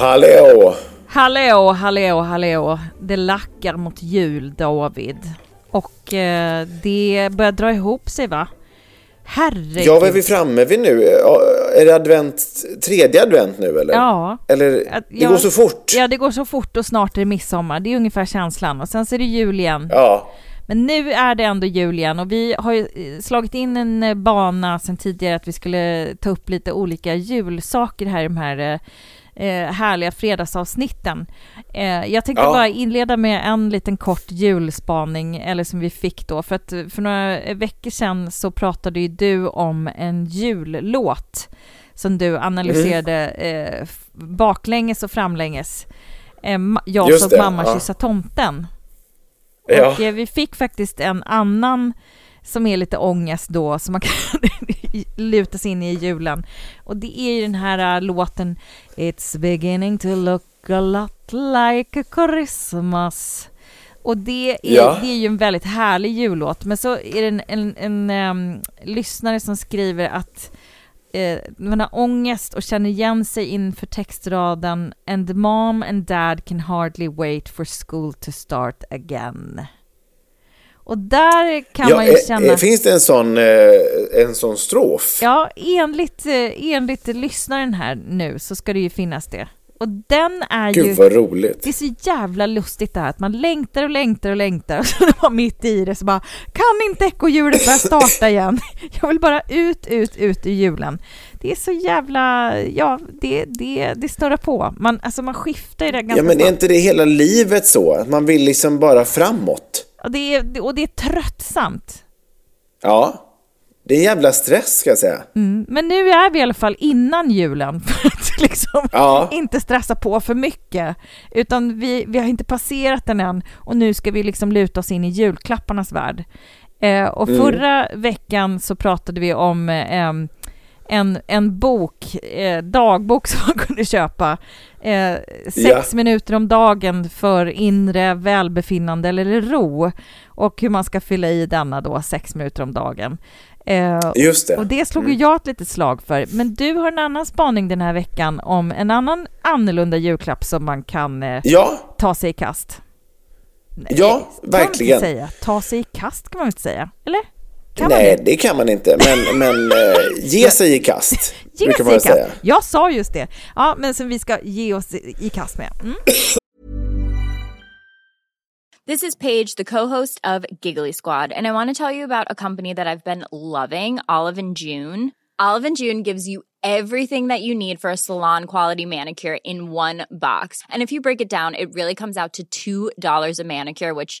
Hallå! Hallå, hallå, hallå. Det lackar mot jul, David. Och eh, det börjar dra ihop sig, va? Herregud. Ja, vad är vi framme vid nu? Är det advent, tredje advent nu eller? Ja. Eller, det ja, går så fort. Ja, det går så fort och snart är det midsommar. Det är ungefär känslan. Och sen så är det jul igen. Ja. Men nu är det ändå jul igen och vi har ju eh, slagit in en eh, bana sen tidigare att vi skulle ta upp lite olika julsaker här i de här eh, härliga fredagsavsnitten. Eh, jag tänkte Ja. bara inleda med en liten kort julspaning, eller som vi fick då, för att eh, för några veckor sedan så pratade ju du om en jullåt som du analyserade eh, baklänges och framlänges. Eh, jag Just såg det, mamma ja. kyssa tomten. Ja. Och eh, vi fick faktiskt en annan som är lite ångest då, som man kan luta sig in i julen. Och det är ju den här äh, låten It's beginning to look a lot like a Christmas. Och det är, Ja. det är ju en väldigt härlig jullåt. Men så är det en, en, en ehm, lyssnare som skriver att eh, man har ångest och känner igen sig inför textraden And mom and dad can hardly wait for school to start again. Och där kan ja, man ju eh, känna... eh, Finns det en sån, eh, en sån strof? Ja, enligt, enligt lyssnaren här nu så ska det ju finnas det. Och den är ju... Gud vad roligt. Det är så jävla lustigt det här att man längtar och längtar och längtar och så var mitt i det så bara kan inte ekorrhjulet börja starta igen? Jag vill bara ut, ut, ut ur julen. Det är så jävla, ja, det, det, det större på. Man, alltså man skiftar ju det ganska Ja, men är inte det hela livet så? Att man vill liksom bara framåt? Och det, är, och det är tröttsamt. Ja. Det är en jävla stress ska jag säga. Mm. Men nu är vi i alla fall innan julen för att liksom Ja. inte stressa på för mycket. Utan vi, vi har inte passerat den än och nu ska vi liksom luta oss in i julklapparnas värld. Eh, och Mm. förra veckan så pratade vi om eh, en, en bok, eh, dagbok som man kunde köpa. Eh, sex Ja. minuter om dagen för inre välbefinnande eller ro. Och hur man ska fylla i denna då, sex minuter om dagen. Eh, Just det. Mm. och det slog ju jag ett litet slag för. Men du har en annan spaning den här veckan om en annan annorlunda julklapp som man kan eh, Ja, ta sig i kast. Ja, verkligen. säga. Ta sig i kast kan man inte säga. Eller? Kan nej det? det kan man inte. Men, men eh, ge sig i kast, Ge brukar sig man i väl säga. kast. Jag sa just det. Ja, men som vi ska ge oss i i kast med. Mm. This is Paige, the co-host of Giggly Squad, and I want to tell you about a company that I've been loving, Olive and June. Olive and June gives you everything that you need for a salon quality manicure in one box. And if you break it down, it really comes out to $2 a manicure, which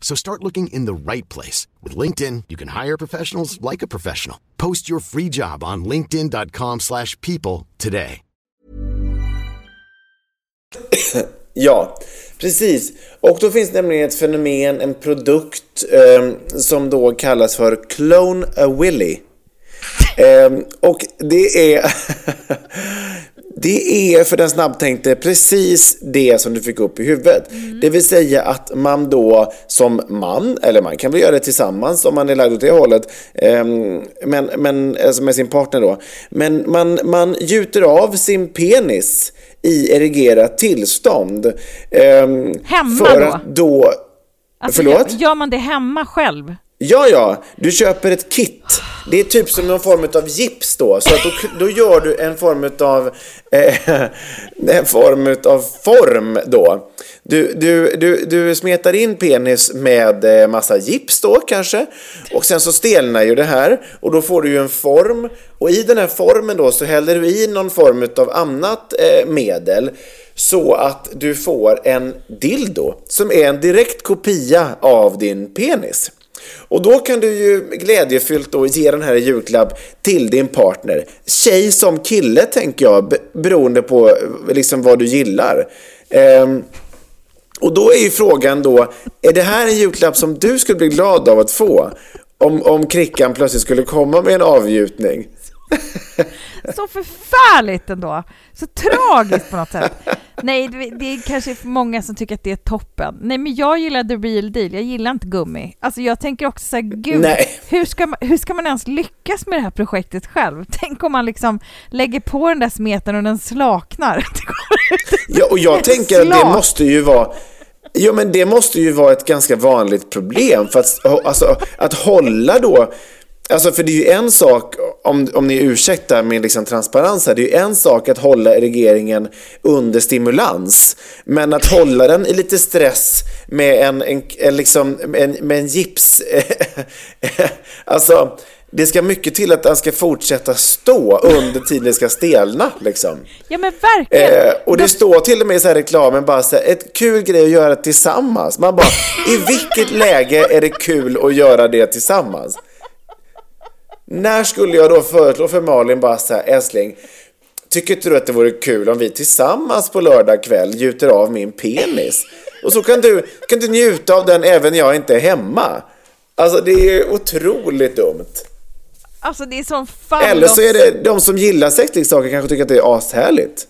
So start looking in the right place. With LinkedIn, you can hire professionals like a professional. Post your free job on linkedin.com slash people today. Ja, precis. Och då finns nämligen ett fenomen, en produkt eh, som då kallas för Clone a Willy. Eh, och det är... Det är för den snabbtänkte precis det som du fick upp i huvudet. Mm. Det vill säga att man då som man, eller man kan väl göra det tillsammans om man är lagd åt det hållet, eh, men, men, alltså med sin partner då. Men man, man gjuter av sin penis i erigerat tillstånd. Eh, hemma för då? Att då alltså, förlåt? Gör man det hemma själv? Ja, ja, du köper ett kit. Det är typ som någon form av gips då. Så att då, då gör du en form av eh, en form av form då. Du, du, du, du smetar in penis med eh, massa gips då kanske. Och sen så stelnar ju det här och då får du ju en form. Och i den här formen då så häller du i någon form av annat eh, medel så att du får en dildo som är en direkt kopia av din penis. Och då kan du ju glädjefyllt då ge den här i julklapp till din partner. Tjej som kille tänker jag, beroende på eh, liksom vad du gillar. Ehm, och då är ju frågan då, är det här en julklapp som du skulle bli glad av att få? Om, om Krickan plötsligt skulle komma med en avgjutning. Så förfärligt ändå! Så tragiskt på något sätt. Nej, det, det är kanske många som tycker att det är toppen. Nej, men jag gillar the real deal. Jag gillar inte gummi. Alltså jag tänker också så här, gud, Nej. hur ska, man, hur ska man ens lyckas med det här projektet själv? Tänk om man liksom lägger på den där smeten och den slaknar. Ja, och jag tänker att det måste ju vara Jo, men det måste ju vara ett ganska vanligt problem. För att, alltså, att hålla då Alltså för det är ju en sak, om, om ni ursäktar min liksom transparens här, det är ju en sak att hålla erigeringen under stimulans. Men att hålla den i lite stress med en, en, en liksom, en, med en gips, alltså det ska mycket till att den ska fortsätta stå under tiden det ska stelna. Liksom. Ja men verkligen. Eh, och det står till och med i så här reklamen bara så här, ett kul grej att göra tillsammans. Man bara, i vilket läge är det kul att göra det tillsammans? När skulle jag då föreslå för Malin bara så här, älskling, tycker inte du att det vore kul om vi tillsammans på lördag kväll gjuter av min penis? Och så kan du, kan du njuta av den även när jag inte är hemma. Alltså det är otroligt dumt. Alltså det är sån fallos... Eller så är det de som gillar sexleksaker kanske tycker att det är ashärligt.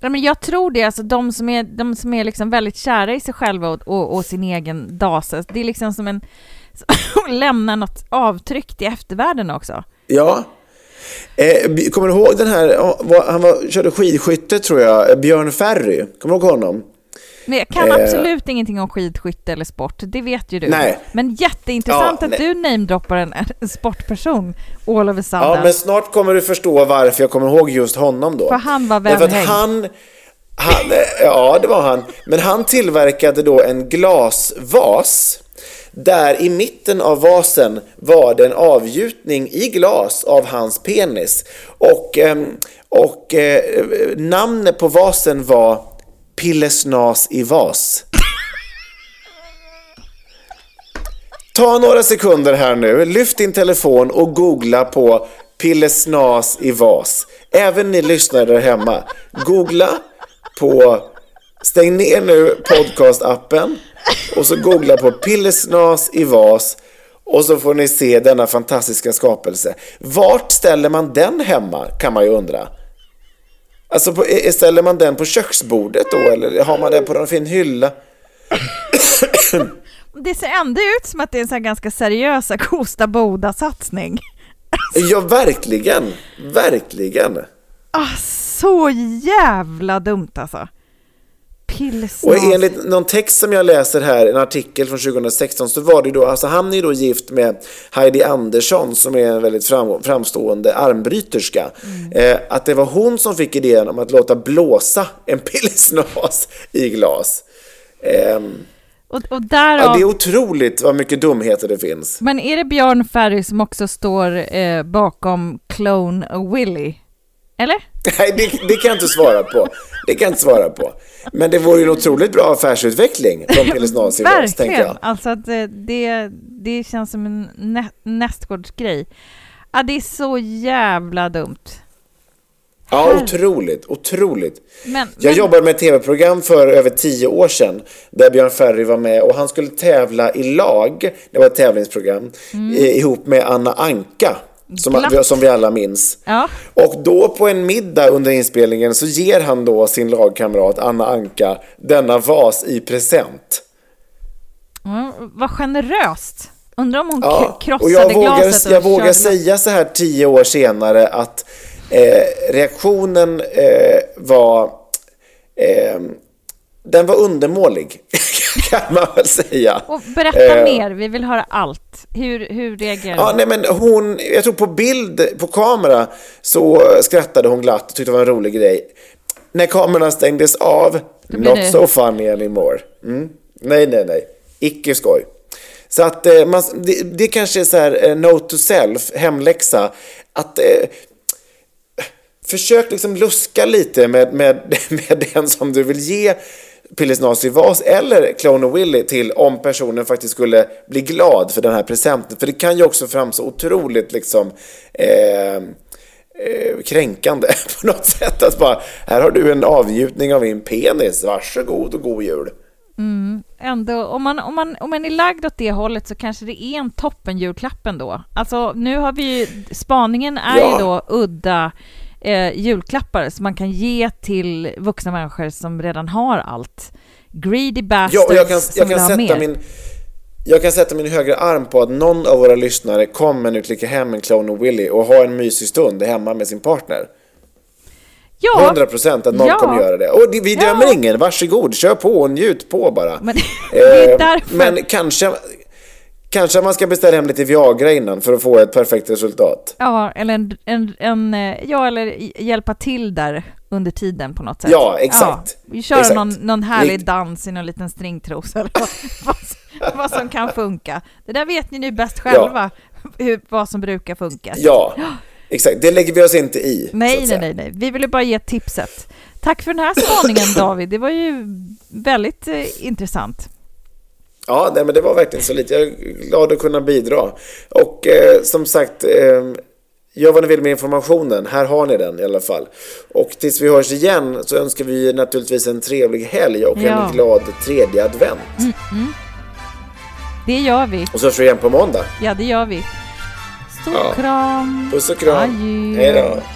Ja, men jag tror det, alltså de som är, de som är liksom väldigt kära i sig själva och, och, och sin egen dase, det är liksom som en lämna något avtryck till eftervärlden också. Ja. Eh, kommer du ihåg den här, han var, körde skidskytte tror jag, Björn Ferry. Kommer du ihåg honom? Men jag kan eh. absolut ingenting om skidskytte eller sport, det vet ju du. Nej. Men jätteintressant ja, att nej. du namedroppar en, en sportperson all a sudden. Ja, men snart kommer du förstå varför jag kommer ihåg just honom då. För han var Därför att han, han, ja det var han, men han tillverkade då en glasvas där i mitten av vasen var det en avgjutning i glas av hans penis. Och, ehm, och eh, namnet på vasen var Pillesnas i vas. Ta några sekunder här nu, lyft din telefon och googla på Pillesnas i vas. Även ni lyssnare där hemma, googla på, stäng ner nu podcastappen och så googla på Pillesnas i vas och så får ni se denna fantastiska skapelse. Vart ställer man den hemma kan man ju undra. Alltså på, ställer man den på köksbordet då eller har man den på någon fin hylla? Det ser ändå ut som att det är en sån ganska seriös Kosta Boda-satsning. Ja, verkligen. Verkligen. Ah, så jävla dumt alltså. Pilsnas. Och enligt någon text som jag läser här, en artikel från 2016, så var det då, alltså han är ju då gift med Heidi Andersson som är en väldigt fram, framstående armbryterska. Mm. Eh, att det var hon som fick idén om att låta blåsa en pilsnas i glas. Eh, och, och därav... ja, det är otroligt vad mycket dumheter det finns. Men är det Björn Ferry som också står eh, bakom Clone Willy? Eller? Nej, det, det, kan jag inte svara på. Det kan jag inte svara på. Men det vore ju en otroligt bra affärsutveckling från Pilesnas i Verkligen. tänker jag. Alltså att eh, det, det känns som en nä, nästgårdsgrej. Ja, det är så jävla dumt. Ja, otroligt, otroligt. Men, jag men... jobbade med ett tv-program för över tio år sedan där Björn Ferry var med och han skulle tävla i lag. Det var ett tävlingsprogram mm. ihop med Anna Anka. Som, som, vi alla minns. Ja. Och då på en middag under inspelningen så ger han då sin lagkamrat Anna Anka denna vas i present. Mm, vad generöst. Undrar om hon ja, krossade och jag vågar, glaset och Jag vågar säga så här tio år senare att Eh, reaktionen eh, var eh, den var undermålig, kan man väl säga. Och berätta eh, mer, vi vill höra allt. Hur, hur reagerade ja, nej, men hon? Jag tror på bild, på kamera, så skrattade hon glatt och tyckte det var en rolig grej. När kamerorna stängdes av, not det... so funny anymore. Mm. Nej, nej, nej. Icke skoj. Så att eh, man, det, det kanske är så här, eh, note to self, hemläxa, att eh, försök liksom luska lite med, med, med den som du vill ge Pilesnasi vas eller Clone Willy till om personen faktiskt skulle bli glad för den här presenten. För det kan ju också framstå otroligt liksom eh, eh, kränkande på något sätt. Att bara, här har du en avgjutning av min penis, varsågod och god jul. Mm, ändå, om man, om, man, om man är lagd åt det hållet så kanske det är en toppen julklapp ändå. Alltså nu har vi ju, spaningen är ja. ju då udda eh, julklappar som man kan ge till vuxna människor som redan har allt. Greedy bastards ja, jag kan, jag kan sätta mer. Min, jag kan sätta min högra arm på att någon av våra lyssnare kommer nu klicka hem en Clone och Willy och ha en mysig stund hemma med sin partner. Ja. 100 procent att någon ja. kommer göra det. Och vi dömer ja. ingen, varsågod, kör på och njut på bara. Men, eh, men kanske, Kanske man ska beställa hem lite Viagra innan för att få ett perfekt resultat. Ja, eller, en, en, en eh, ja, eller hjälpa till där under tiden på något sätt. Ja, exakt. Ja, vi kör exakt. Någon, någon härlig dans i någon liten stringtrosa eller vad, vad, som kan funka. Det där vet ni nu bäst själva, ja. hur, vad som brukar funka. Ja, exakt. Det lägger vi oss inte i. Nej, nej, nej, nej. Vi ville bara ge tipset. Tack för den här spaningen David. Det var ju väldigt eh, intressant. Ja, nej, men det var verkligen så lite. Jag är glad att kunna bidra. Och eh, som sagt, eh, gör vad ni vill med informationen. Här har ni den i alla fall. Och tills vi hörs igen så önskar vi naturligtvis en trevlig helg och ja. en glad tredje advent. Mm, mm. Det gör vi. Och så hörs vi igen på måndag. Ja, det gör vi. Stor ja. kram. Puss och kram. Adjö. Hej då.